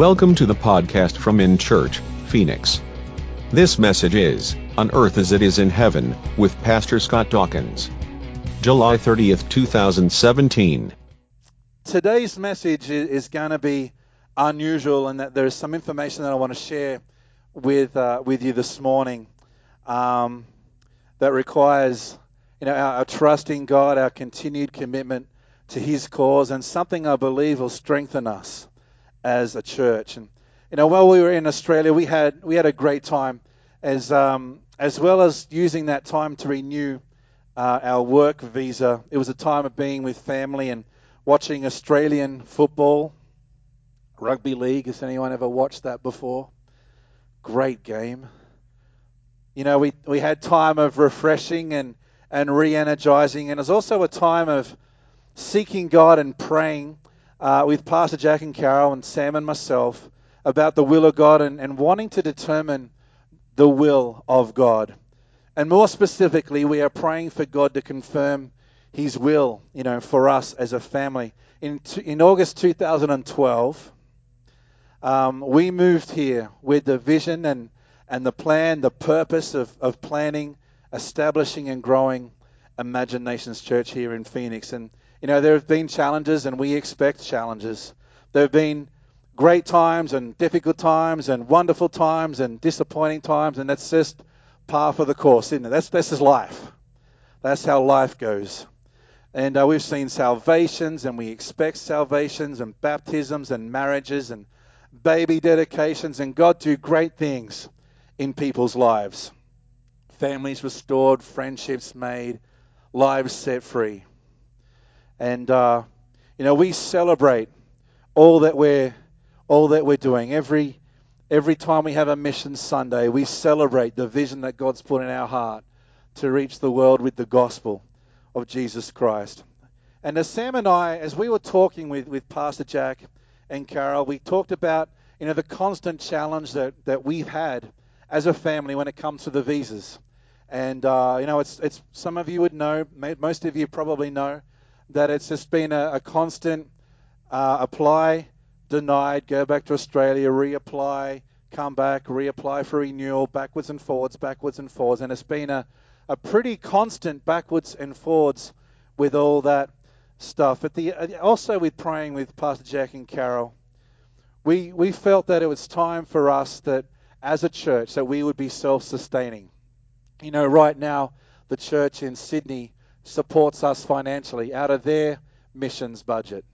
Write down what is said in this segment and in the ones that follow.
Welcome to the podcast from In Church, Phoenix. This message is On Earth as It Is in Heaven with Pastor Scott Dawkins. July 30th, 2017. Today's message is going to be unusual and that there's some information that I want to share with uh, with you this morning um, that requires you know our, our trust in God, our continued commitment to His cause, and something I believe will strengthen us as a church. And you know, while we were in Australia, we had we had a great time as um, as well as using that time to renew uh, our work visa. It was a time of being with family and watching Australian football, rugby league. Has anyone ever watched that before? Great game. You know, we we had time of refreshing and and re-energizing, and it was also a time of seeking God and praying uh, with Pastor Jack and Carol and Sam and myself about the will of God and, and wanting to determine the will of God. And more specifically, we are praying for God to confirm His will, you know, for us as a family. In in August 2012, um, we moved here with the vision and and the plan, the purpose of, of planning, establishing, and growing Imaginations Church here in Phoenix. And you know, there have been challenges, and we expect challenges. There have been great times and difficult times and wonderful times and disappointing times, and that's just par for the course, isn't it? That's this is life. That's how life goes. And uh, we've seen salvations, and we expect salvations and baptisms and marriages and baby dedications, and God do great things in people's lives. Families restored, friendships made, lives set free. And uh, you know, we celebrate all that we're all that we're doing. Every every time we have a mission Sunday, we celebrate the vision that God's put in our heart to reach the world with the gospel of Jesus Christ. And as Sam and I, as we were talking with, with Pastor Jack and Carol, we talked about you know the constant challenge that, that we've had as a family when it comes to the visas. And uh, you know, it's it's some of you would know, most of you probably know that it's just been a, a constant uh, apply, denied, go back to Australia, reapply, come back, reapply for renewal, backwards and forwards, backwards and forwards, and it's been a, a pretty constant backwards and forwards with all that stuff. But the uh, also with praying with Pastor Jack and Carol, we we felt that it was time for us that as a church that we would be self-sustaining. You know, right now the church in Sydney supports us financially out of their missions budget,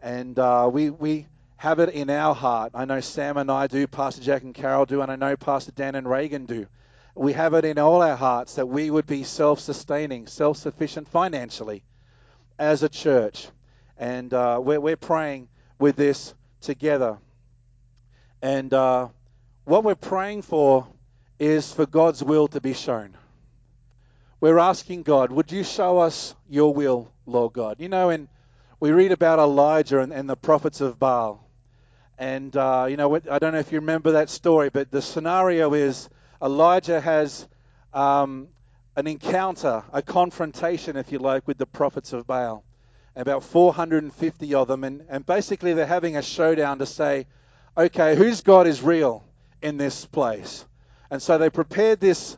and uh, we we have it in our heart. I know Sam and I do, Pastor Jack and Carol do, and I know Pastor Dan and Reagan do. We have it in all our hearts that we would be self-sustaining, self-sufficient financially as a church, and uh, we're we're praying with this together. And uh, what we're praying for is for God's will to be shown. We're asking God, would you show us your will, Lord God? You know, and we read about Elijah and, and the prophets of Baal. And, uh, you know, I don't know if you remember that story, but the scenario is Elijah has um, an encounter, a confrontation, if you like, with the prophets of Baal. About 450 of them. And, and basically, they're having a showdown to say, okay, whose God is real in this place? And so they prepared this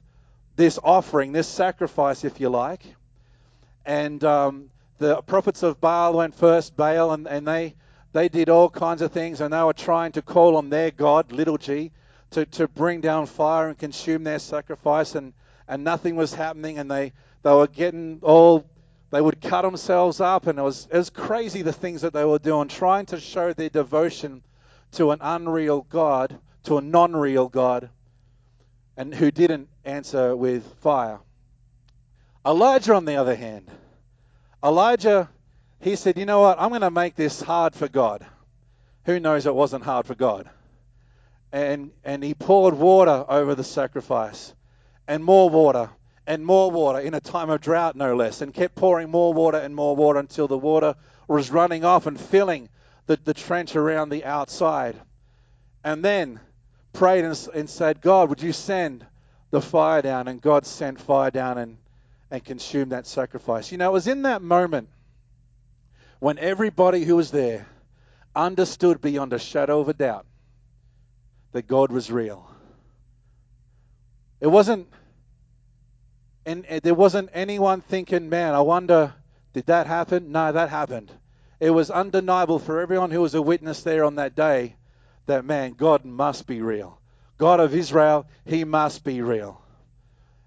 this offering, this sacrifice, if you like. And um, the prophets of Baal went first, Baal, and, and they they did all kinds of things, and they were trying to call on their God, little g, to, to bring down fire and consume their sacrifice, and, and nothing was happening, and they, they were getting all they would cut themselves up, and it was it was crazy the things that they were doing, trying to show their devotion to an unreal God, to a non-real God, and who didn't answer with fire. Elijah, on the other hand, Elijah, he said, you know what, I'm going to make this hard for God. Who knows it wasn't hard for God? And, and he poured water over the sacrifice, and more water, and more water in a time of drought, no less, and kept pouring more water and more water until the water was running off and filling the, the trench around the outside. And then prayed and, and said, God, would you send the fire down? And God sent fire down and, and consumed that sacrifice. You know, it was in that moment when everybody who was there understood beyond a shadow of a doubt that God was real. It wasn't, and there wasn't anyone thinking, man, I wonder, did that happen? No, that happened. It was undeniable for everyone who was a witness there on that day that, man, God must be real. God of Israel, he must be real.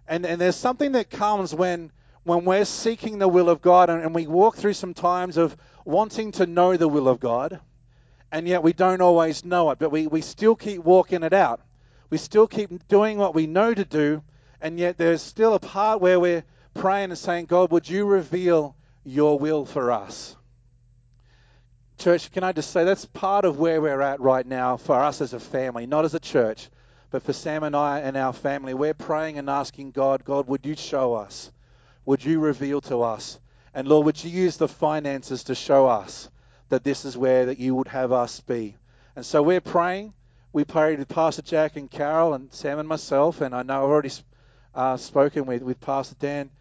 And, and there's something that comes when, when we're seeking the will of God and, and we walk through some times of wanting to know the will of God, and yet we don't always know it, but we, we still keep walking it out. We still keep doing what we know to do, and yet there's still a part where we're praying and saying, God, would you reveal your will for us? Church, can I just say that's part of where we're at right now for us as a family, not as a church, but for Sam and I and our family. We're praying and asking God, God, would you show us? Would you reveal to us? And Lord, would you use the finances to show us that this is where that you would have us be? And so we're praying. We prayed with Pastor Jack and Carol and Sam and myself, and I know I've already uh, spoken with, with Pastor Dan,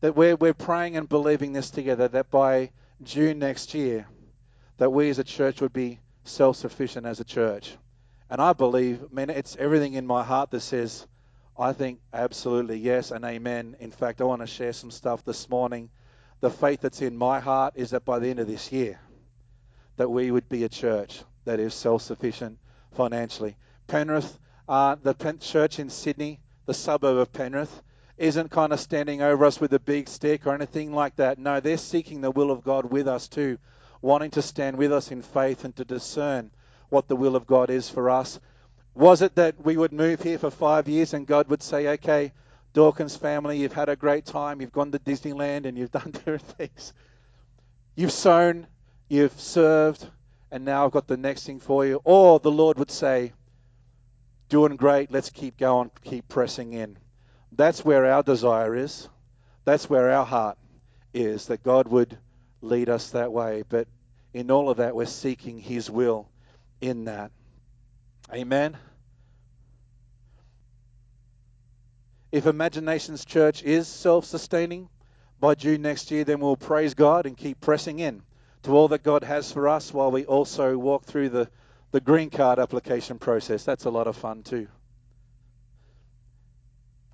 that we're, we're praying and believing this together, that by June next year, that we as a church would be self-sufficient as a church. And I believe, man, it's everything in my heart that says, I think absolutely yes and amen. In fact, I want to share some stuff this morning. The faith that's in my heart is that by the end of this year, that we would be a church that is self-sufficient financially. Penrith, uh, the Pen- church in Sydney, the suburb of Penrith, isn't kind of standing over us with a big stick or anything like that. No, they're seeking the will of God with us too wanting to stand with us in faith and to discern what the will of God is for us. Was it that we would move here for five years and God would say, okay, Dawkins family, you've had a great time, you've gone to Disneyland and you've done different things. You've sown, you've served, and now I've got the next thing for you. Or the Lord would say, doing great, let's keep going, keep pressing in. That's where our desire is. That's where our heart is, that God would lead us that way. But in all of that, we're seeking His will in that. Amen. If Imaginations Church is self sustaining by June next year, then we'll praise God and keep pressing in to all that God has for us while we also walk through the, the green card application process. That's a lot of fun too.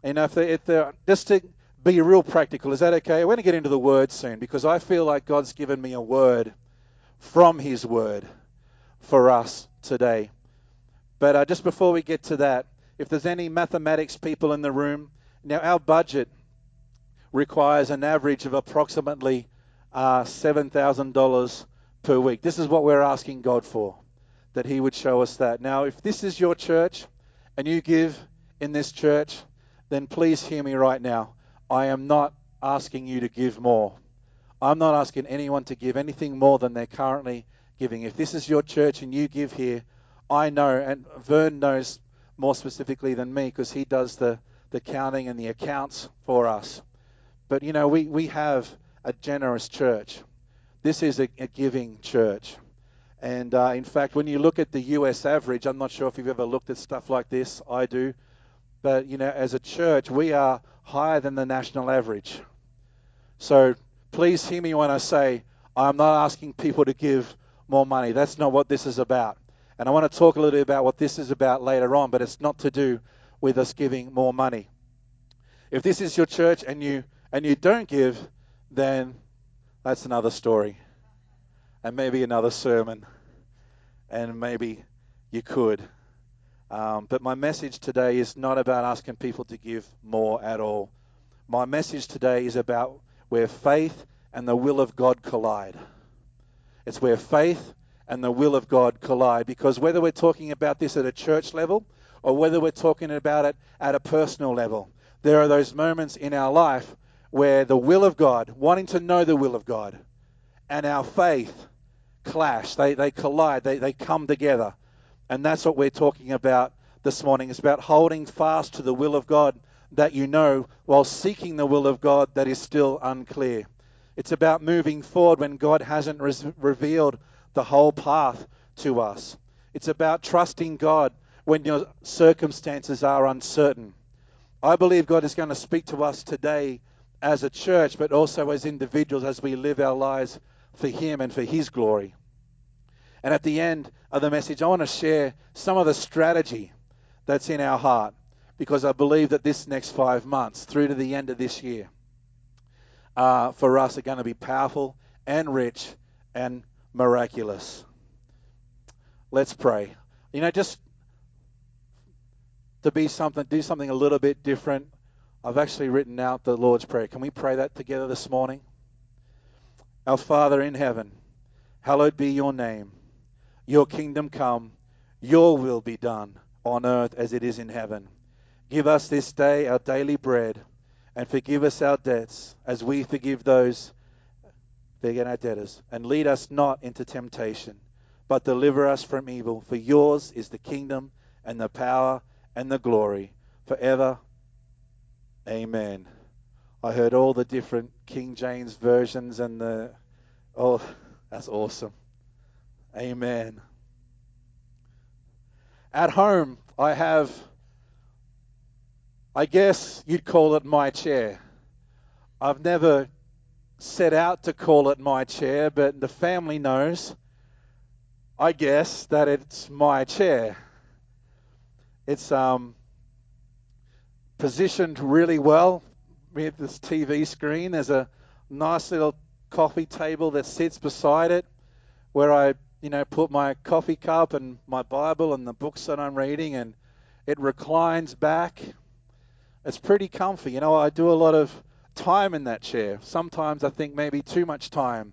And if, they, if they're, just to be real practical. Is that okay? We're going to get into the word soon because I feel like God's given me a word from His word for us today. But uh, just before we get to that, if there's any mathematics people in the room, now our budget requires an average of approximately uh, $7,000 per week. This is what we're asking God for, that He would show us that. Now, if this is your church and you give in this church, then please hear me right now. I am not asking you to give more. I'm not asking anyone to give anything more than they're currently giving. If this is your church and you give here, I know, and Vern knows more specifically than me because he does the, the counting and the accounts for us. But, you know, we, we have a generous church. This is a, a giving church. And uh, in fact, when you look at the US average, I'm not sure if you've ever looked at stuff like this. I do. But, you know, as a church, we are higher than the national average. So please hear me when I say I'm not asking people to give more money. That's not what this is about. And I want to talk a little bit about what this is about later on, but it's not to do with us giving more money. If this is your church and you and you don't give, then that's another story. And maybe another sermon. And maybe you could. Um, but my message today is not about asking people to give more at all. My message today is about where faith and the will of God collide. It's where faith and the will of God collide. Because whether we're talking about this at a church level or whether we're talking about it at a personal level, there are those moments in our life where the will of God, wanting to know the will of God, and our faith clash. They, they collide, they, they come together. And that's what we're talking about this morning. It's about holding fast to the will of God that you know while seeking the will of God that is still unclear. It's about moving forward when God hasn't res- revealed the whole path to us. It's about trusting God when your circumstances are uncertain. I believe God is going to speak to us today as a church, but also as individuals as we live our lives for Him and for His glory. And at the end of the message, I want to share some of the strategy that's in our heart because I believe that this next five months through to the end of this year uh, for us are going to be powerful and rich and miraculous. Let's pray. You know, just to be something, do something a little bit different. I've actually written out the Lord's Prayer. Can we pray that together this morning? Our Father in heaven, hallowed be your name. Your kingdom come, your will be done on earth as it is in heaven. Give us this day our daily bread, and forgive us our debts as we forgive those forget our debtors. And lead us not into temptation, but deliver us from evil. For yours is the kingdom and the power and the glory forever. Amen. I heard all the different King James versions and the oh that's awesome. Amen. At home I have I guess you'd call it my chair. I've never set out to call it my chair, but the family knows, I guess, that it's my chair. It's um, positioned really well with this TV screen. There's a nice little coffee table that sits beside it where I, you know, put my coffee cup and my Bible and the books that I'm reading, and it reclines back. It's pretty comfy. You know, I do a lot of time in that chair. Sometimes I think maybe too much time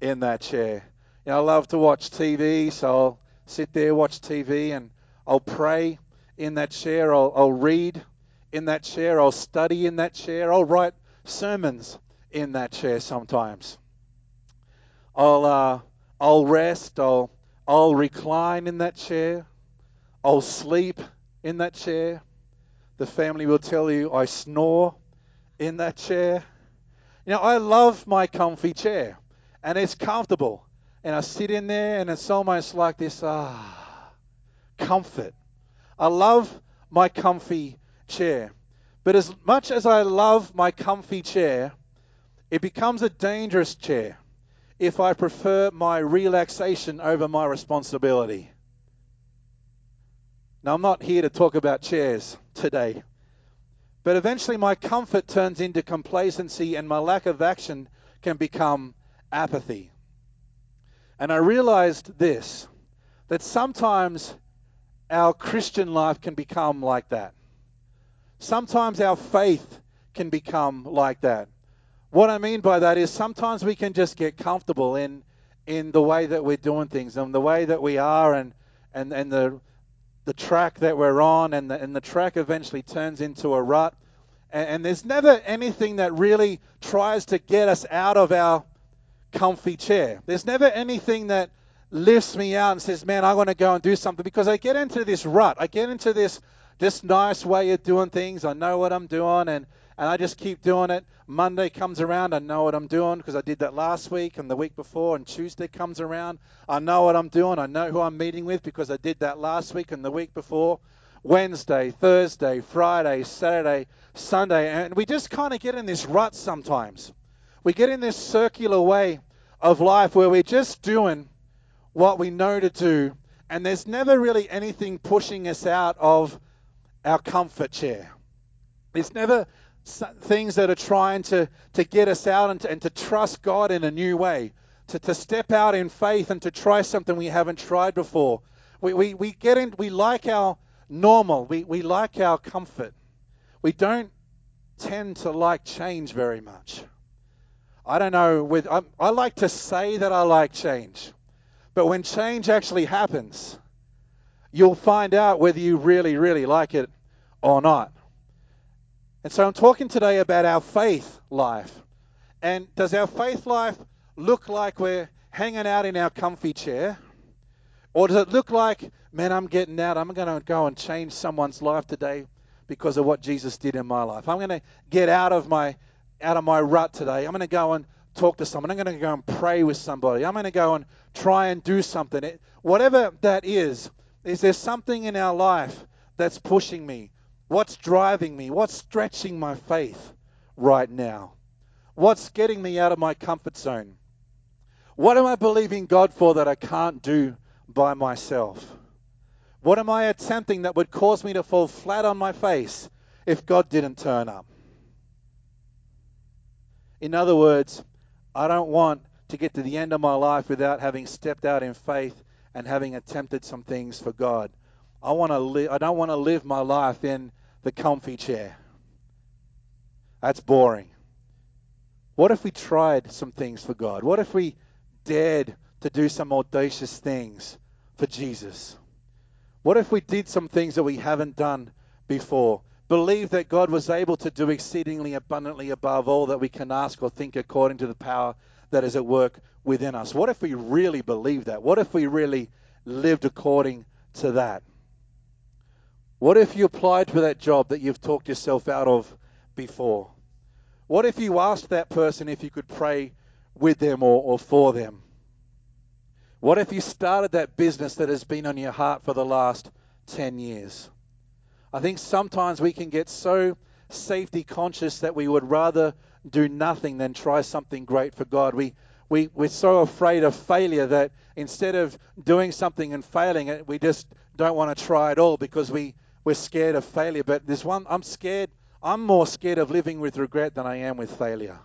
in that chair. You know, I love to watch TV, so I'll sit there, watch TV, and I'll pray in that chair. I'll, I'll read in that chair. I'll study in that chair. I'll write sermons in that chair sometimes. I'll uh, I'll rest. I'll I'll recline in that chair. I'll sleep in that chair. The family will tell you I snore in that chair. You know, I love my comfy chair, and it's comfortable. And I sit in there, and it's almost like this ah, comfort. I love my comfy chair. But as much as I love my comfy chair, it becomes a dangerous chair if I prefer my relaxation over my responsibility. Now, I'm not here to talk about chairs today. But eventually, my comfort turns into complacency, and my lack of action can become apathy. And I realized this that sometimes our Christian life can become like that. Sometimes our faith can become like that. What I mean by that is sometimes we can just get comfortable in in the way that we're doing things and the way that we are and and, and the the track that we're on, and the, and the track eventually turns into a rut. And, and there's never anything that really tries to get us out of our comfy chair. There's never anything that lifts me out and says, "Man, I want to go and do something," because I get into this rut. I get into this this nice way of doing things. I know what I'm doing, and and I just keep doing it. Monday comes around, I know what I'm doing because I did that last week and the week before, and Tuesday comes around, I know what I'm doing. I know who I'm meeting with because I did that last week and the week before. Wednesday, Thursday, Friday, Saturday, Sunday, and we just kind of get in this rut sometimes. We get in this circular way of life where we're just doing what we know to do, and there's never really anything pushing us out of our comfort chair. There's never things that are trying to, to get us out and to, and to trust God in a new way, to, to step out in faith and to try something we haven't tried before. We, we, we get in, we like our normal, we, we like our comfort. We don't tend to like change very much. I don't know, with, I, I like to say that I like change, but when change actually happens, you'll find out whether you really, really like it or not. And so I'm talking today about our faith life. And does our faith life look like we're hanging out in our comfy chair? Or does it look like, man, I'm getting out, I'm going to go and change someone's life today because of what Jesus did in my life. I'm going to get out of my out of my rut today. I'm going to go and talk to someone. I'm going to go and pray with somebody. I'm going to go and try and do something. It, whatever that is, is there something in our life that's pushing me, What's driving me? What's stretching my faith right now? What's getting me out of my comfort zone? What am I believing God for that I can't do by myself? What am I attempting that would cause me to fall flat on my face if God didn't turn up? In other words, I don't want to get to the end of my life without having stepped out in faith and having attempted some things for God. I want to live I don't want to live my life in the comfy chair. That's boring. What if we tried some things for God? What if we dared to do some audacious things for Jesus? What if we did some things that we haven't done before? Believe that God was able to do exceedingly abundantly above all that we can ask or think according to the power that is at work within us. What if we really believed that? What if we really lived according to that? What if you applied for that job that you've talked yourself out of before? What if you asked that person if you could pray with them or, or for them? What if you started that business that has been on your heart for the last 10 years? I think sometimes we can get so safety conscious that we would rather do nothing than try something great for God. We, we, we're so afraid of failure that instead of doing something and failing it, we just don't want to try at all because we, we're scared of failure. But there's one, I'm scared, I'm more scared of living with regret than I am with failure.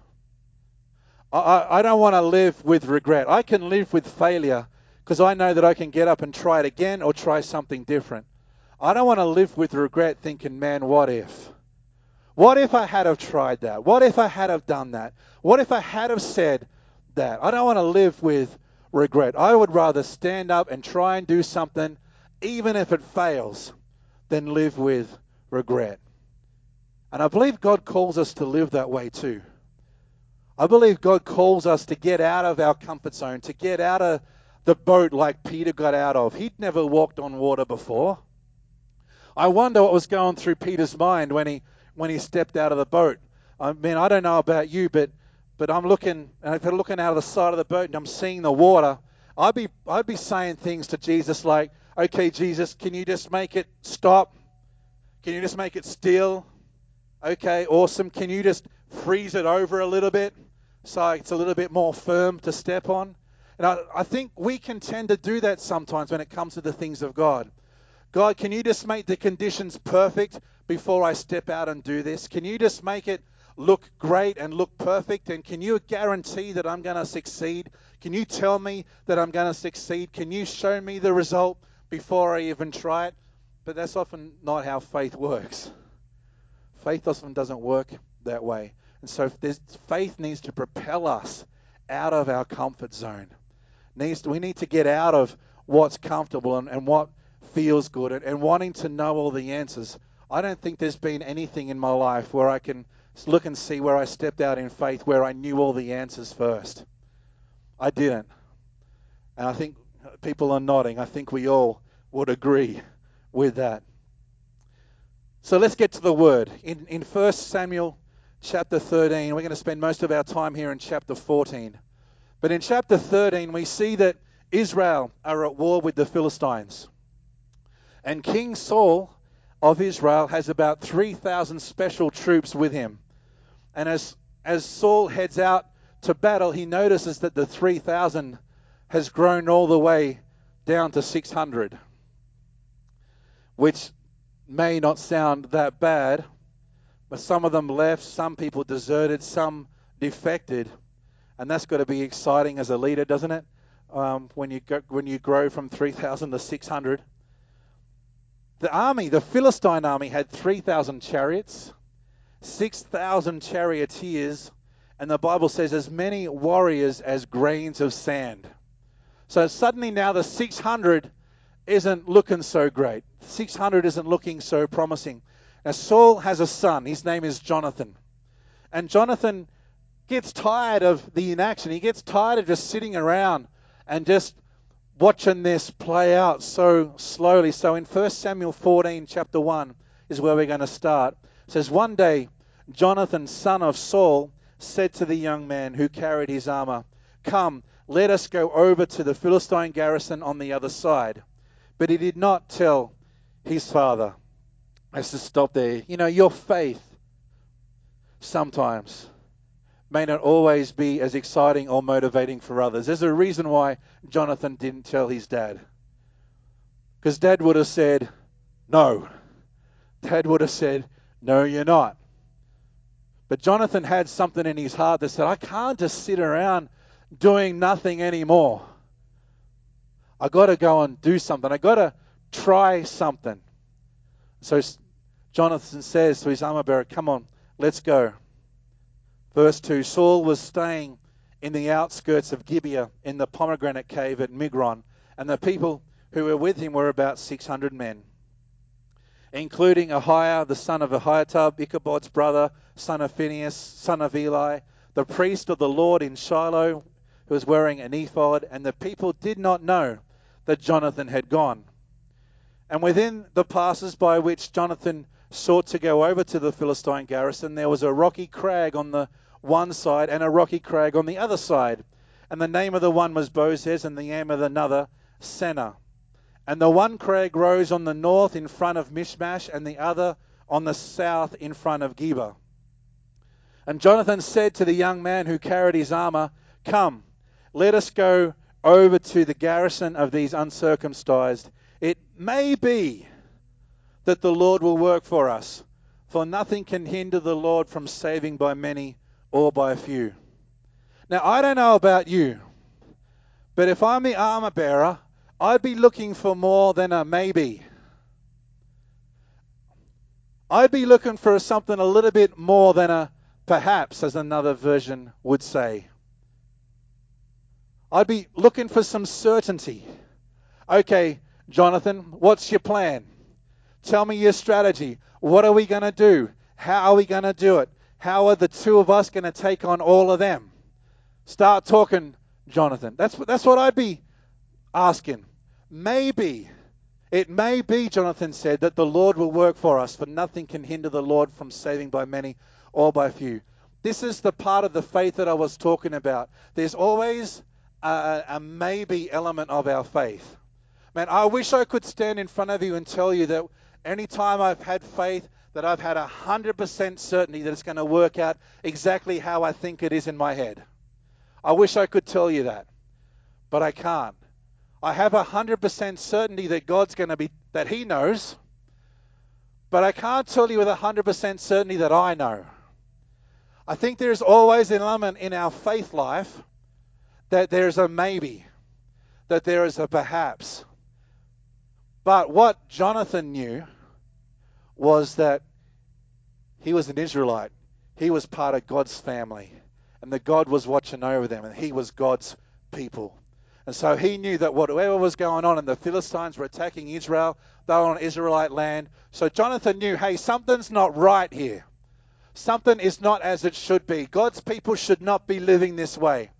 I, I, I don't want to live with regret. I can live with failure because I know that I can get up and try it again or try something different. I don't want to live with regret thinking, man, what if? What if I had have tried that? What if I had have done that? What if I had have said that? I don't want to live with regret. I would rather stand up and try and do something, even if it fails, than live with regret. And I believe God calls us to live that way too. I believe God calls us to get out of our comfort zone, to get out of the boat like Peter got out of. He'd never walked on water before. I wonder what was going through Peter's mind when he when he stepped out of the boat. I mean, I don't know about you, but but I'm looking and if I'm looking out of the side of the boat and I'm seeing the water, I'd be I'd be saying things to Jesus like, "Okay, Jesus, can you just make it stop? Can you just make it still? Okay, awesome. Can you just freeze it over a little bit so it's a little bit more firm to step on?" And I, I think we can tend to do that sometimes when it comes to the things of God. God, can you just make the conditions perfect before I step out and do this? Can you just make it look great and look perfect? And can you guarantee that I'm going to succeed? Can you tell me that I'm going to succeed? Can you show me the result before I even try it? But that's often not how faith works. Faith often doesn't work that way. And so faith needs to propel us out of our comfort zone. Needs to, we need to get out of what's comfortable and, and what feels good and, and wanting to know all the answers. I don't think there's been anything in my life where I can look and see where I stepped out in faith where I knew all the answers first. I didn't. And I think people are nodding. I think we all would agree with that. So let's get to the word. In, in 1 Samuel chapter 13, we're going to spend most of our time here in chapter 14. But in chapter 13, we see that Israel are at war with the Philistines. And King Saul of Israel has about 3,000 special troops with him. And as, as Saul heads out to battle, he notices that the 3,000 has grown all the way down to 600, which may not sound that bad, but some of them left, some people deserted, some defected. And that's got to be exciting as a leader, doesn't it? Um, when you go, when you grow from 3,000 to 600. The army, the Philistine army, had 3,000 chariots, 6,000 charioteers, and the Bible says as many warriors as grains of sand. So suddenly now the 600 isn't looking so great. 600 isn't looking so promising. Now Saul has a son. His name is Jonathan. And Jonathan gets tired of the inaction. He gets tired of just sitting around and just watching this play out so slowly. So in 1 Samuel 14, chapter 1, is where we're going to start. It says, One day, Jonathan, son of Saul, said to the young man who carried his armor, Come, let us go over to the Philistine garrison on the other side. But he did not tell his father. Let's just stop there. You know, your faith sometimes may not always be as exciting or motivating for others. There's a reason why Jonathan didn't tell his dad. Because dad would have said, no. Dad would have said, no, you're not. But Jonathan had something in his heart that said, I can't just sit around doing nothing anymore. I got to go and do something. I got to try something. So Jonathan says to his armor bearer, Come on, let's go. Verse 2 Saul was staying in the outskirts of Gibeah in the pomegranate cave at Migron, and the people who were with him were about 600 men, including Ahijah, the son of Ahitub, Ichabod's brother, son of Phinehas, son of Eli, the priest of the Lord in Shiloh, who was wearing an ephod, and the people did not know that Jonathan had gone. And within the passes by which Jonathan sought to go over to the Philistine garrison, there was a rocky crag on the one side and a rocky crag on the other side. And the name of the one was Bozez, and the name of the another Seneh. And the one crag rose on the north in front of Michmash, and the other on the south in front of Geba. And Jonathan said to the young man who carried his armor, Come, let us go over to the garrison of these uncircumcised. It may be that the Lord will work for us, for nothing can hinder the Lord from saving by many or by few. Now, I don't know about you, but if I'm the armor bearer, I'd be looking for more than a maybe. I'd be looking for something a little bit more than a perhaps, as another version would say. I'd be looking for some certainty. Okay, Jonathan, what's your plan? Tell me your strategy. What are we going to do? How are we going to do it? How are the two of us going to take on all of them? Start talking, Jonathan. That's, that's what I'd be asking. Maybe, it may be, Jonathan said, that the Lord will work for us, for nothing can hinder the Lord from saving by many or by few. This is the part of the faith that I was talking about. There's always a, a maybe element of our faith. Man, I wish I could stand in front of you and tell you that anytime I've had faith, that I've had a 100% certainty that it's going to work out exactly how I think it is in my head. I wish I could tell you that, but I can't. I have a 100% certainty that God's going to be, that He knows, but I can't tell you with a 100% certainty that I know. I think there's always an element in our faith life that there's a maybe, that there is a perhaps. But what Jonathan knew was that he was an Israelite. He was part of God's family, and that God was watching over them, and he was God's people. And so he knew that whatever was going on, and the Philistines were attacking Israel, they were on Israelite land. So Jonathan knew, hey, something's not right here. Something is not as it should be. God's people should not be living this way.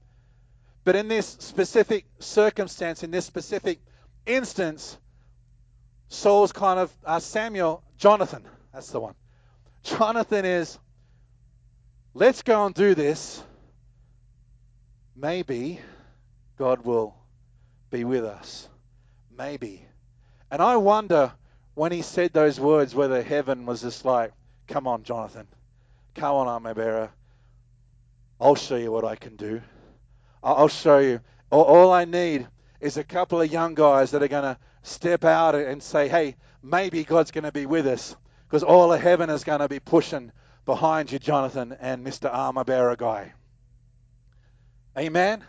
But in this specific circumstance, in this specific instance, Saul's kind of uh, Samuel, Jonathan, that's the one. Jonathan is, let's go and do this. Maybe God will be with us. Maybe. And I wonder when he said those words whether heaven was just like, come on, Jonathan, come on, armor bearer. I'll show you what I can do. I'll show you. All I need is a couple of young guys that are going to step out and say, hey, maybe God's going to be with us because all of heaven is going to be pushing behind you, Jonathan and Mr. Armor Bearer guy. Amen?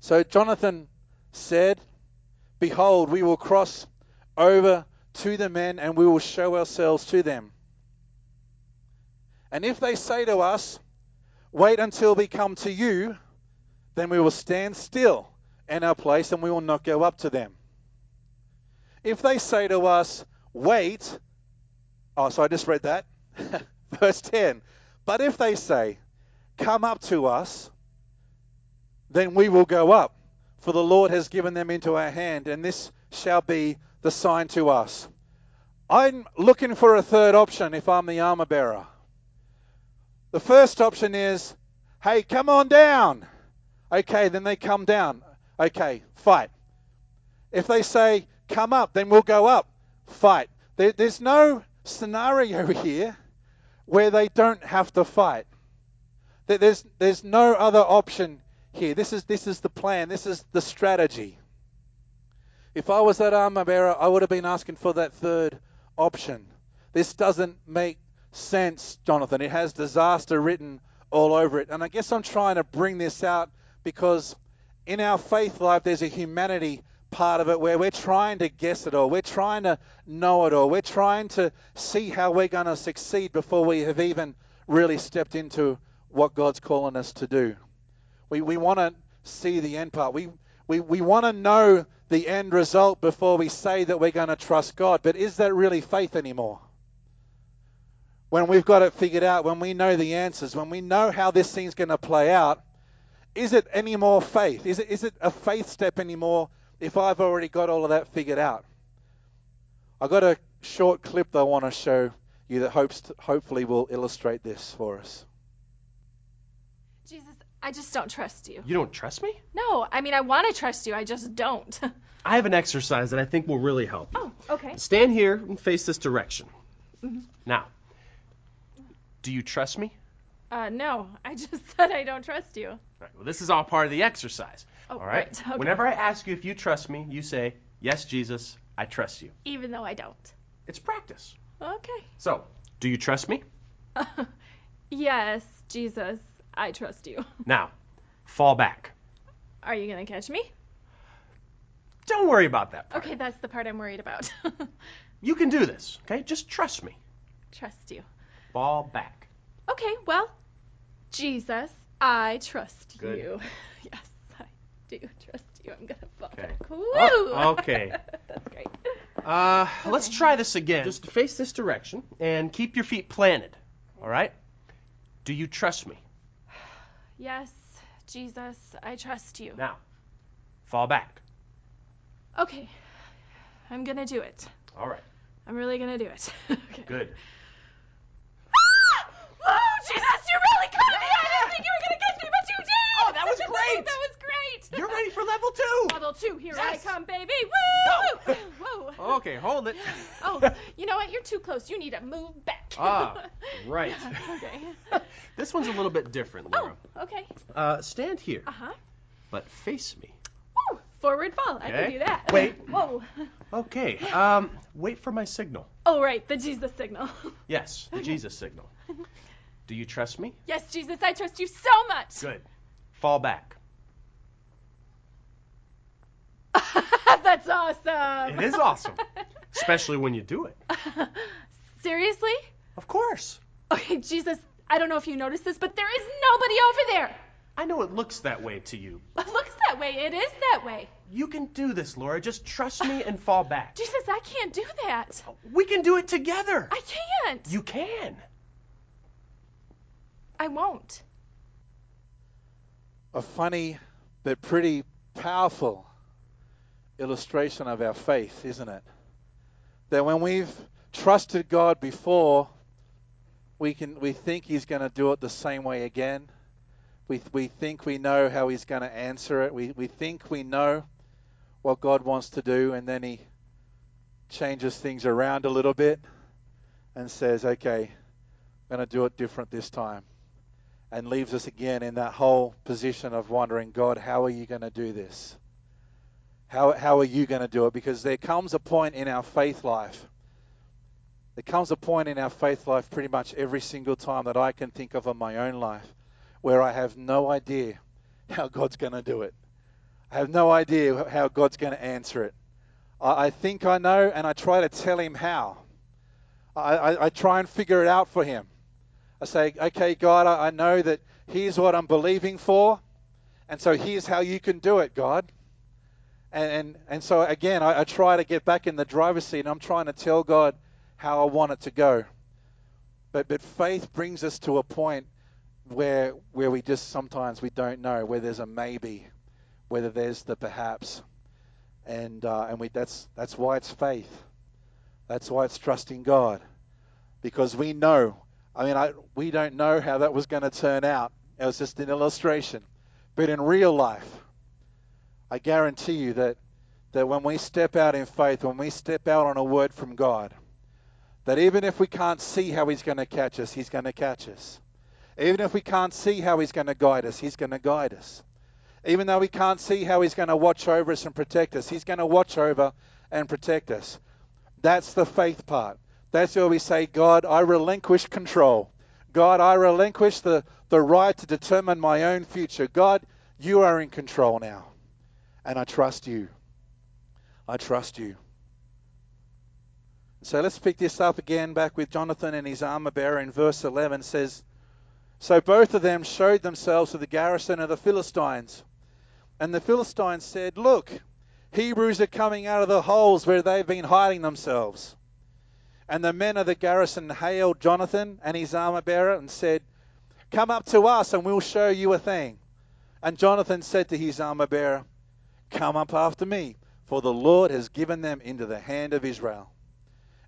So Jonathan said, Behold, we will cross over to the men and we will show ourselves to them. And if they say to us, Wait until we come to you, then we will stand still in our place and we will not go up to them. If they say to us, Wait, oh, so I just read that. Verse 10. But if they say, Come up to us, then we will go up, for the Lord has given them into our hand, and this shall be the sign to us. I'm looking for a third option if I'm the armor bearer. The first option is, hey, come on down. Okay, then they come down. Okay, fight. If they say, come up, then we'll go up. Fight. There, there's no scenario here where they don't have to fight. There's, there's no other option here. This is, this is the plan. This is the strategy. If I was that armor bearer, I would have been asking for that third option. This doesn't make sense, Jonathan. It has disaster written all over it. And I guess I'm trying to bring this out because in our faith life, there's a humanity part of it where we're trying to guess it all. We're trying to know it all. We're trying to see how we're going to succeed before we have even really stepped into what God's calling us to do. We, we want to see the end part. We, we, we want to know the end result before we say that we're going to trust God. But is that really faith anymore? When we've got it figured out, when we know the answers, when we know how this thing's going to play out, is it any more faith? Is it, is it a faith step anymore if I've already got all of that figured out? I've got a short clip that I want to show you that hopes to, hopefully will illustrate this for us. Jesus, I just don't trust you. You don't trust me? No, I mean, I want to trust you, I just don't. I have an exercise that I think will really help you. oh, okay. Stand here and face this direction. Mm-hmm. Now, do you trust me? Uh, no, I just said I don't trust you. All right, well, this is all part of the exercise. Oh, all right? right, okay. Whenever I ask you if you trust me, you say, Yes, Jesus, I trust you. Even though I don't. It's practice. Okay. So, do you trust me? yes, Jesus, I trust you. Now, fall back. Are you going to catch me? Don't worry about that part. Okay, that's the part I'm worried about. You can do this, okay? Just trust me. trust you. Fall back. Okay, well, Jesus, I trust Good. you. Yes, I do trust you. I'm going to fall Okay. back. Oh, okay. that's great. Uh, let's try this again. Just face this direction and keep your feet planted. All right? Do you trust me? Yes, Jesus, I trust you. Now, fall back. Okay, I'm going to do it. All right. I'm really gonna do it. okay. Good. Whoa, Jesus, you really caught me! I didn't think you were gonna catch me, but you did! Oh, that was great! that was great! You're ready for level two. Level two, here Yes. I come, baby! Woo! Whoa! Okay, hold it. Oh, you know what? You're too close. You need to move back. Ah, right. okay. This one's a little bit different, Laura. Oh, okay. Uh, stand here, Uh huh. but face me. Woo! Forward fall. I can do that. Wait. Whoa. Okay. Um, wait for my signal. Oh, right, the Jesus signal. Yes, the Jesus signal. Do you trust me? yes, Jesus, I trust you so much. Good. Fall back. That's awesome. It is awesome, especially when you do it. Seriously? Of course. Okay, Jesus, I don't know if you noticed this, but there is nobody over there. I know it looks that way to you. It looks that way. It is that way. You can do this, Laura. Just trust me and fall back. Jesus, I can't do that. We can do it together. I can't. You can. I won't. A funny but pretty powerful illustration of our faith, isn't it? That when we've trusted God before, we can we think He's going to do it the same way again. We we think we know how He's going to answer it. We we think we know what God wants to do, and then He changes things around a little bit and says, "Okay, I'm going to do it different this time." And leaves us again in that whole position of wondering, God, how are you going to do this? How, how are you going to do it? Because there comes a point in our faith life. There comes a point in our faith life pretty much every single time that I can think of in my own life where I have no idea how God's going to do it. I have no idea how God's going to answer it. I, I think I know, and I try to tell Him how. I, I, I try and figure it out for Him. I say, okay, God, I, know that here's what I'm believing for, and so here's how you can do it, God. And and, and so again, I, I try to get back in the driver's seat, and I'm trying to tell God how I want it to go. But but faith brings us to a point where where we just sometimes we don't know, where there's a maybe, whether there's the perhaps, and uh, and we that's that's why it's faith. That's why it's trusting God, because we know I mean, I, we don't know how that was going to turn out. It was just an illustration. But in real life, I guarantee you that, that when we step out in faith, when we step out on a word from God, that even if we can't see how He's going to catch us, He's going to catch us. Even if we can't see how He's going to guide us, He's going to guide us. Even though we can't see how He's going to watch over us and protect us, He's going to watch over and protect us. That's the faith part. That's where we say, God, I relinquish control. God, I relinquish the, the right to determine my own future. God, you are in control now. And I trust you. I trust you. So let's pick this up again back with Jonathan and his armor bearer in verse 11 says, So both of them showed themselves to the garrison of the Philistines. And the Philistines said, Look, Hebrews are coming out of the holes where they've been hiding themselves. And the men of the garrison hailed Jonathan and his armor bearer and said, Come up to us and we'll show you a thing. And Jonathan said to his armor bearer, Come up after me, for the Lord has given them into the hand of Israel.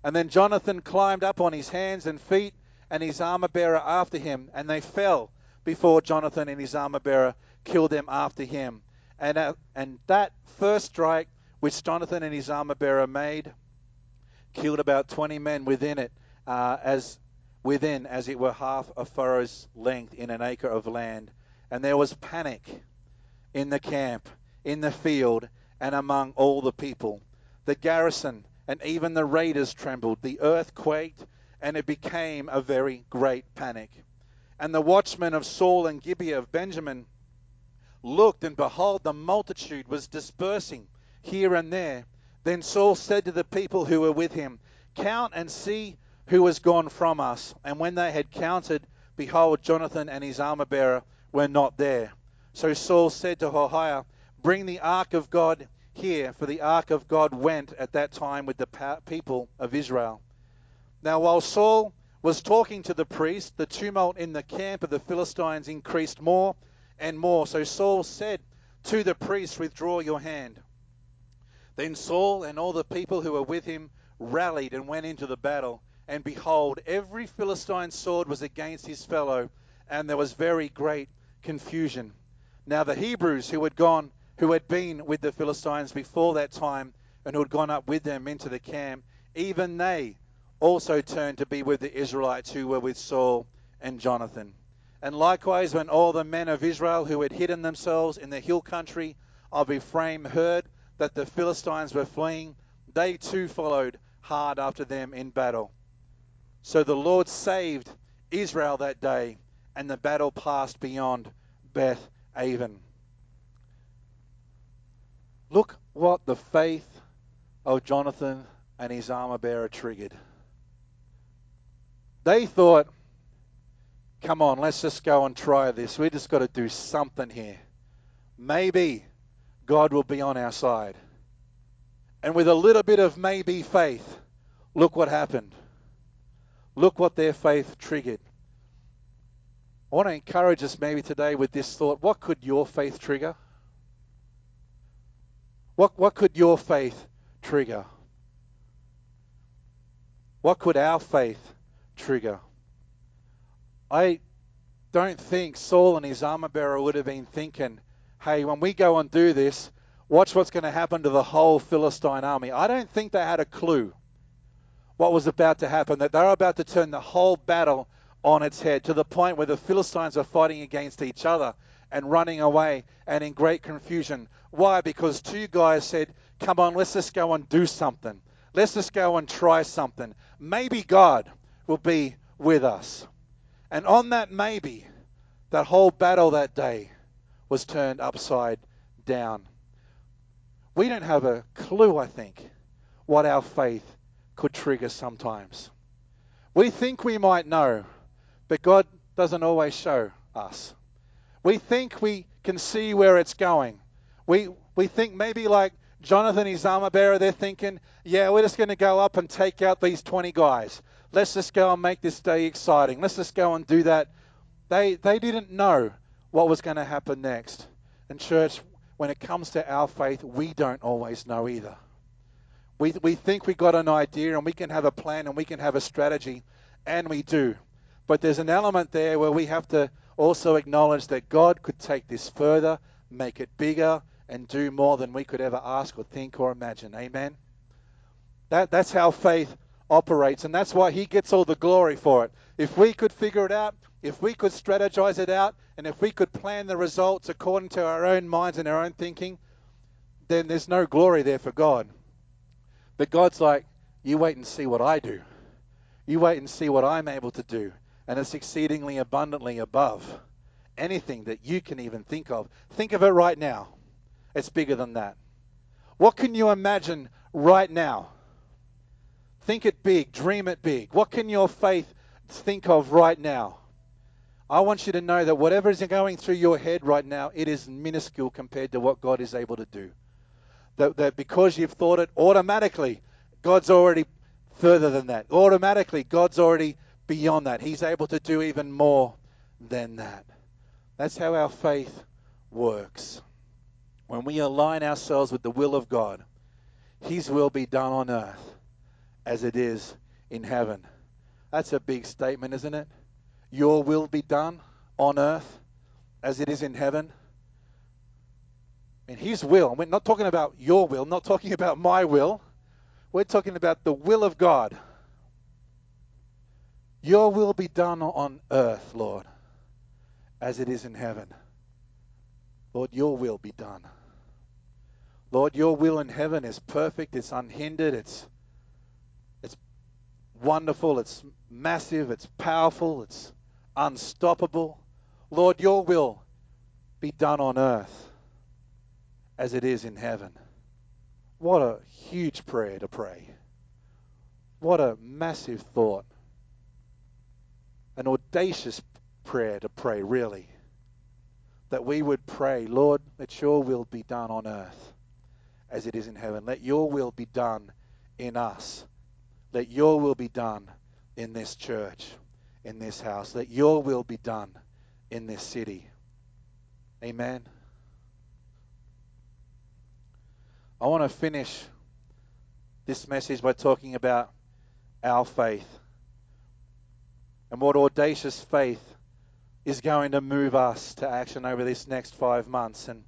And then Jonathan climbed up on his hands and feet, and his armor bearer after him, and they fell before Jonathan and his armor bearer killed them after him. And, uh, and that first strike which Jonathan and his armor bearer made killed about 20 men within it, uh, as within as it were half a furrow's length in an acre of land. And there was panic in the camp, in the field, and among all the people. The garrison and even the raiders trembled. The earth quaked, and it became a very great panic. And the watchmen of Saul and Gibeah of Benjamin looked, and behold, the multitude was dispersing here and there. Then Saul said to the people who were with him, Count and see who has gone from us. And when they had counted, behold, Jonathan and his armor bearer were not there. So Saul said to Ahijah, Bring the ark of God here, for the ark of God went at that time with the people of Israel. Now, while Saul was talking to the priest, the tumult in the camp of the Philistines increased more and more. So Saul said to the priest, Withdraw your hand. Then Saul and all the people who were with him rallied and went into the battle. And behold, every Philistine sword was against his fellow, and there was very great confusion. Now the Hebrews who had gone who had been with the Philistines before that time and who had gone up with them into the camp, even they also turned to be with the Israelites who were with Saul and Jonathan. And likewise, when all the men of Israel who had hidden themselves in the hill country of Ephraim heard that the Philistines were fleeing, they too followed hard after them in battle. So the Lord saved Israel that day, and the battle passed beyond Beth Aven. Look what the faith of Jonathan and his armor bearer triggered. They thought, come on, let's just go and try this. We just got to do something here. Maybe God will be on our side. And with a little bit of maybe faith, look what happened. Look what their faith triggered. I want to encourage us maybe today with this thought what could your faith trigger? What, what could your faith trigger? What could our faith trigger? I don't think Saul and his armor bearer would have been thinking, hey, when we go and do this, watch what's going to happen to the whole Philistine army. I don't think they had a clue what was about to happen, that they were about to turn the whole battle on its head to the point where the Philistines are fighting against each other and running away and in great confusion. Why? Because two guys said, Come on, let's just go and do something. Let's just go and try something. Maybe God will be with us. And on that maybe, that whole battle that day was turned upside down. We don't have a clue, I think, what our faith could trigger sometimes. We think we might know, but God doesn't always show us. We think we can see where it's going. We, we think maybe like Jonathan, his armor bearer, they're thinking, yeah, we're just going to go up and take out these 20 guys. Let's just go and make this day exciting. Let's just go and do that. They, they didn't know what was going to happen next. And, church, when it comes to our faith, we don't always know either. We, we think we've got an idea and we can have a plan and we can have a strategy, and we do. But there's an element there where we have to also acknowledge that God could take this further, make it bigger, and do more than we could ever ask or think or imagine. Amen. That, that's how faith operates, and that's why He gets all the glory for it. If we could figure it out, if we could strategize it out and if we could plan the results according to our own minds and our own thinking, then there's no glory there for God. But God's like, you wait and see what I do. You wait and see what I'm able to do. And it's exceedingly abundantly above anything that you can even think of. Think of it right now. It's bigger than that. What can you imagine right now? Think it big, dream it big. What can your faith think of right now? I want you to know that whatever is going through your head right now, it is minuscule compared to what God is able to do. That, that because you've thought it automatically, God's already further than that. Automatically, God's already beyond that. He's able to do even more than that. That's how our faith works. When we align ourselves with the will of God, His will be done on earth as it is in heaven. That's a big statement, isn't it? Your will be done on earth as it is in heaven. And His will, we're not talking about your will, not talking about my will. We're talking about the will of God. Your will be done on earth, Lord, as it is in heaven. Lord, your will be done. Lord, your will in heaven is perfect, it's unhindered, it's it's wonderful, it's massive, it's powerful, it's unstoppable. Lord, your will be done on earth as it is in heaven. What a huge prayer to pray. What a massive thought. An audacious prayer to pray, really. That we would pray, Lord, let your will be done on earth as it is in heaven. Let your will be done in us. Let your will be done in this church in this house. That your will be done in this city. Amen. I want to finish this message by talking about our faith and what audacious faith is going to move us to action over this next five months. And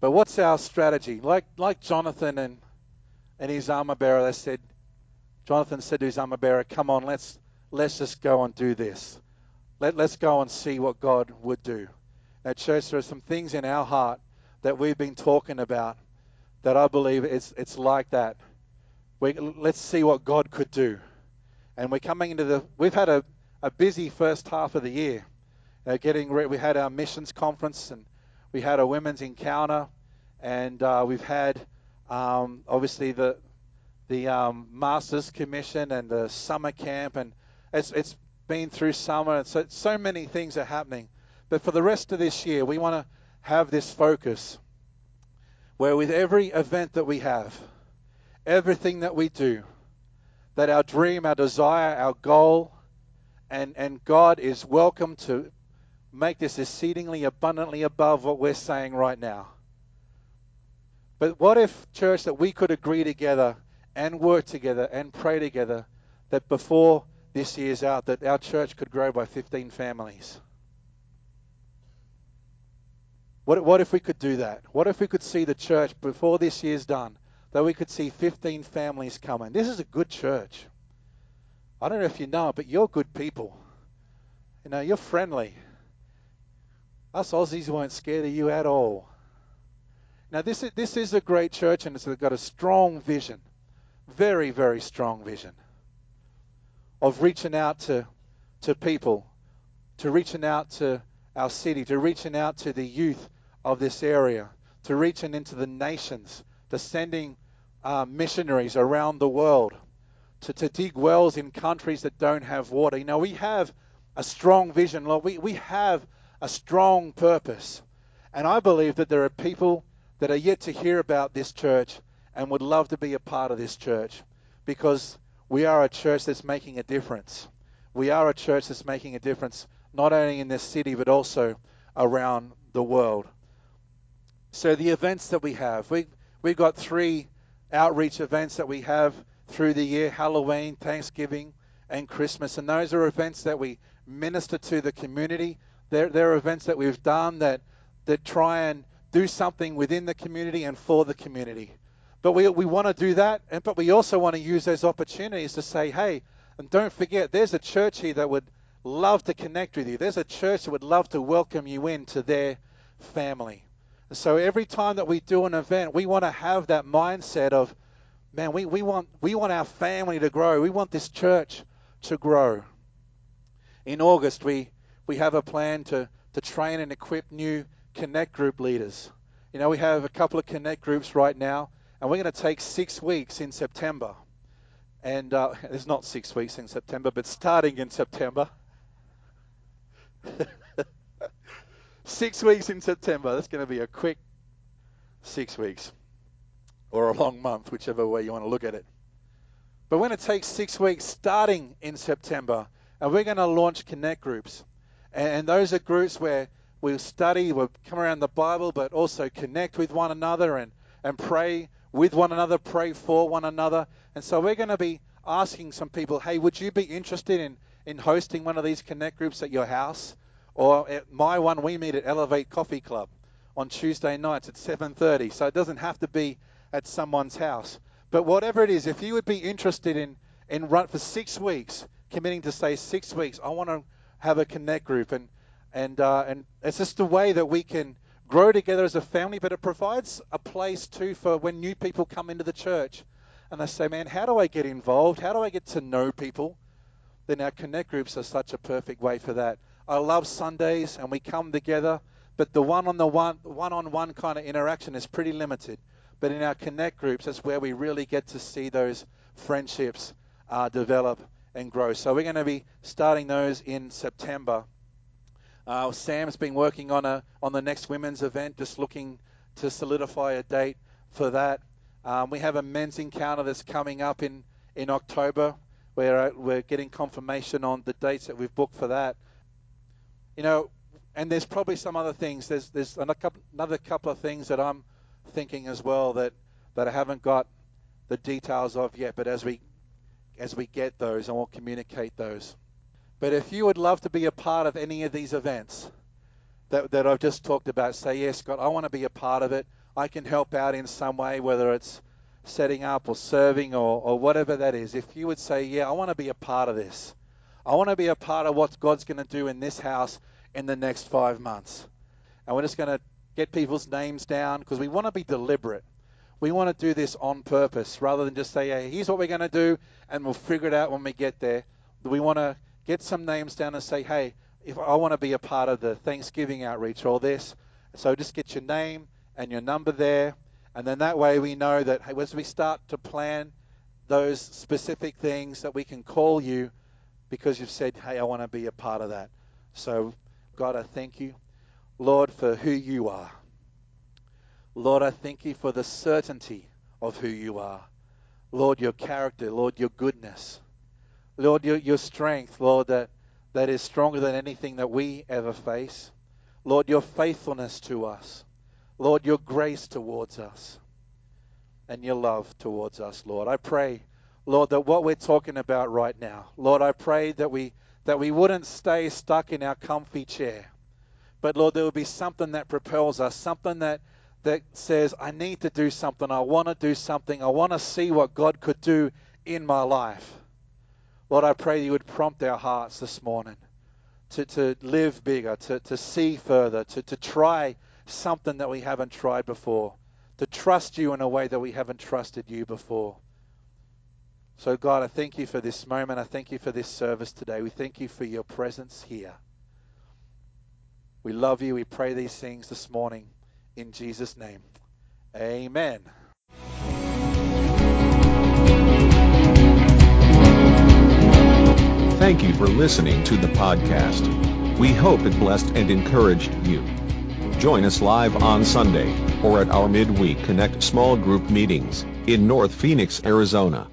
but what's our strategy? Like like Jonathan and and his armor bearer, they said. Jonathan said to his armor bearer, "Come on, let's let's just go and do this. Let, let's go and see what God would do. At church, there are some things in our heart that we've been talking about that I believe it's, it's like that. We, let's see what God could do. And we're coming into the, we've had a, a busy first half of the year. Uh, getting re- we had our missions conference and we had a women's encounter and uh, we've had um, obviously the the um, Masters Commission and the summer camp and it's, it's been through summer, and so, so many things are happening. But for the rest of this year, we want to have this focus where with every event that we have, everything that we do, that our dream, our desire, our goal, and, and God is welcome to make this exceedingly abundantly above what we're saying right now. But what if, church, that we could agree together and work together and pray together that before this year's out that our church could grow by 15 families. What, what if we could do that? What if we could see the church before this year's done, that we could see 15 families coming? This is a good church. I don't know if you know it, but you're good people. You know, you're friendly. Us Aussies weren't scared of you at all. Now, this is, this is a great church, and it's got a strong vision. Very, very strong vision of reaching out to, to people, to reaching out to our city, to reaching out to the youth of this area, to reaching into the nations, to sending uh, missionaries around the world, to, to dig wells in countries that don't have water. You know, we have a strong vision, Lord. We, we have a strong purpose. And I believe that there are people that are yet to hear about this church and would love to be a part of this church because we are a church that's making a difference. We are a church that's making a difference, not only in this city, but also around the world. So, the events that we have, we, we've got three outreach events that we have through the year Halloween, Thanksgiving, and Christmas. And those are events that we minister to the community. They're, they're events that we've done that, that try and do something within the community and for the community. But we, we want to do that, and, but we also want to use those opportunities to say, hey, and don't forget, there's a church here that would love to connect with you. There's a church that would love to welcome you into their family. And so every time that we do an event, we want to have that mindset of, man, we, we want we want our family to grow. We want this church to grow. In August, we we have a plan to to train and equip new connect group leaders. You know, we have a couple of connect groups right now, and we're going to take six weeks in September. And uh, it's not six weeks in September, but starting in September. six weeks in September. That's going to be a quick six weeks or a long month, whichever way you want to look at it. But we're going to take six weeks starting in September, and we're going to launch connect groups. And those are groups where we'll study, we'll come around the Bible, but also connect with one another and, and pray with one another, pray for one another. And so we're going to be asking some people, hey, would you be interested in, in hosting one of these connect groups at your house? Or at my one, we meet at Elevate Coffee Club on Tuesday nights at 7.30. So it doesn't have to be at someone's house. But whatever it is, if you would be interested in, in run for six weeks, committing to say six weeks, I want to have a connect group and and uh, and it's just a way that we can grow together as a family, but it provides a place too for when new people come into the church and they say, man, how do I get involved? How do I get to know people? Then our connect groups are such a perfect way for that. I love Sundays and we come together, but the one on the one one on one kind of interaction is pretty limited. But in our connect groups, that's where we really get to see those friendships uh, develop and grow. So we're going to be starting those in September. Uh, Sam's been working on a on the next women's event, just looking to solidify a date for that. Um, we have a men's encounter that's coming up in in October. Where uh, we're getting confirmation on the dates that we've booked for that. You know, and there's probably some other things. There's there's another couple of things that I'm thinking as well that that I haven't got the details of yet. But as we as we get those, I will communicate those. But if you would love to be a part of any of these events that, that I've just talked about, say, yes, God, I want to be a part of it. I can help out in some way, whether it's setting up or serving or, or whatever that is. If you would say, yeah, I want to be a part of this. I want to be a part of what God's going to do in this house in the next five months. And we're just going to get people's names down because we want to be deliberate. We want to do this on purpose rather than just say, hey, here's what we're going to do and we'll figure it out when we get there. We want to get some names down and say, hey, if I want to be a part of the Thanksgiving outreach or this, so just get your name and your number there, and then that way we know that hey, as we start to plan those specific things that we can call you because you've said, hey, I want to be a part of that. So, God, I thank you, Lord, for who you are. Lord, I thank you for the certainty of who you are. Lord, your character, Lord, your goodness. Lord, your, your strength, Lord, that, that is stronger than anything that we ever face. Lord, your faithfulness to us. Lord, your grace towards us and your love towards us, Lord. I pray, Lord, that what we're talking about right now, Lord, I pray that we that we wouldn't stay stuck in our comfy chair. But Lord, there would be something that propels us, something that that says, I need to do something, I want to do something, I want to see what God could do in my life. Lord, I pray you would prompt our hearts this morning to, to live bigger, to, to see further, to, to try something that we haven't tried before, to trust you in a way that we haven't trusted you before. So, God, I thank you for this moment. I thank you for this service today. We thank you for your presence here. We love you. We pray these things this morning in Jesus' name. Amen. Thank you for listening to the podcast. We hope it blessed and encouraged you. Join us live on Sunday or at our midweek Connect small group meetings in North Phoenix, Arizona.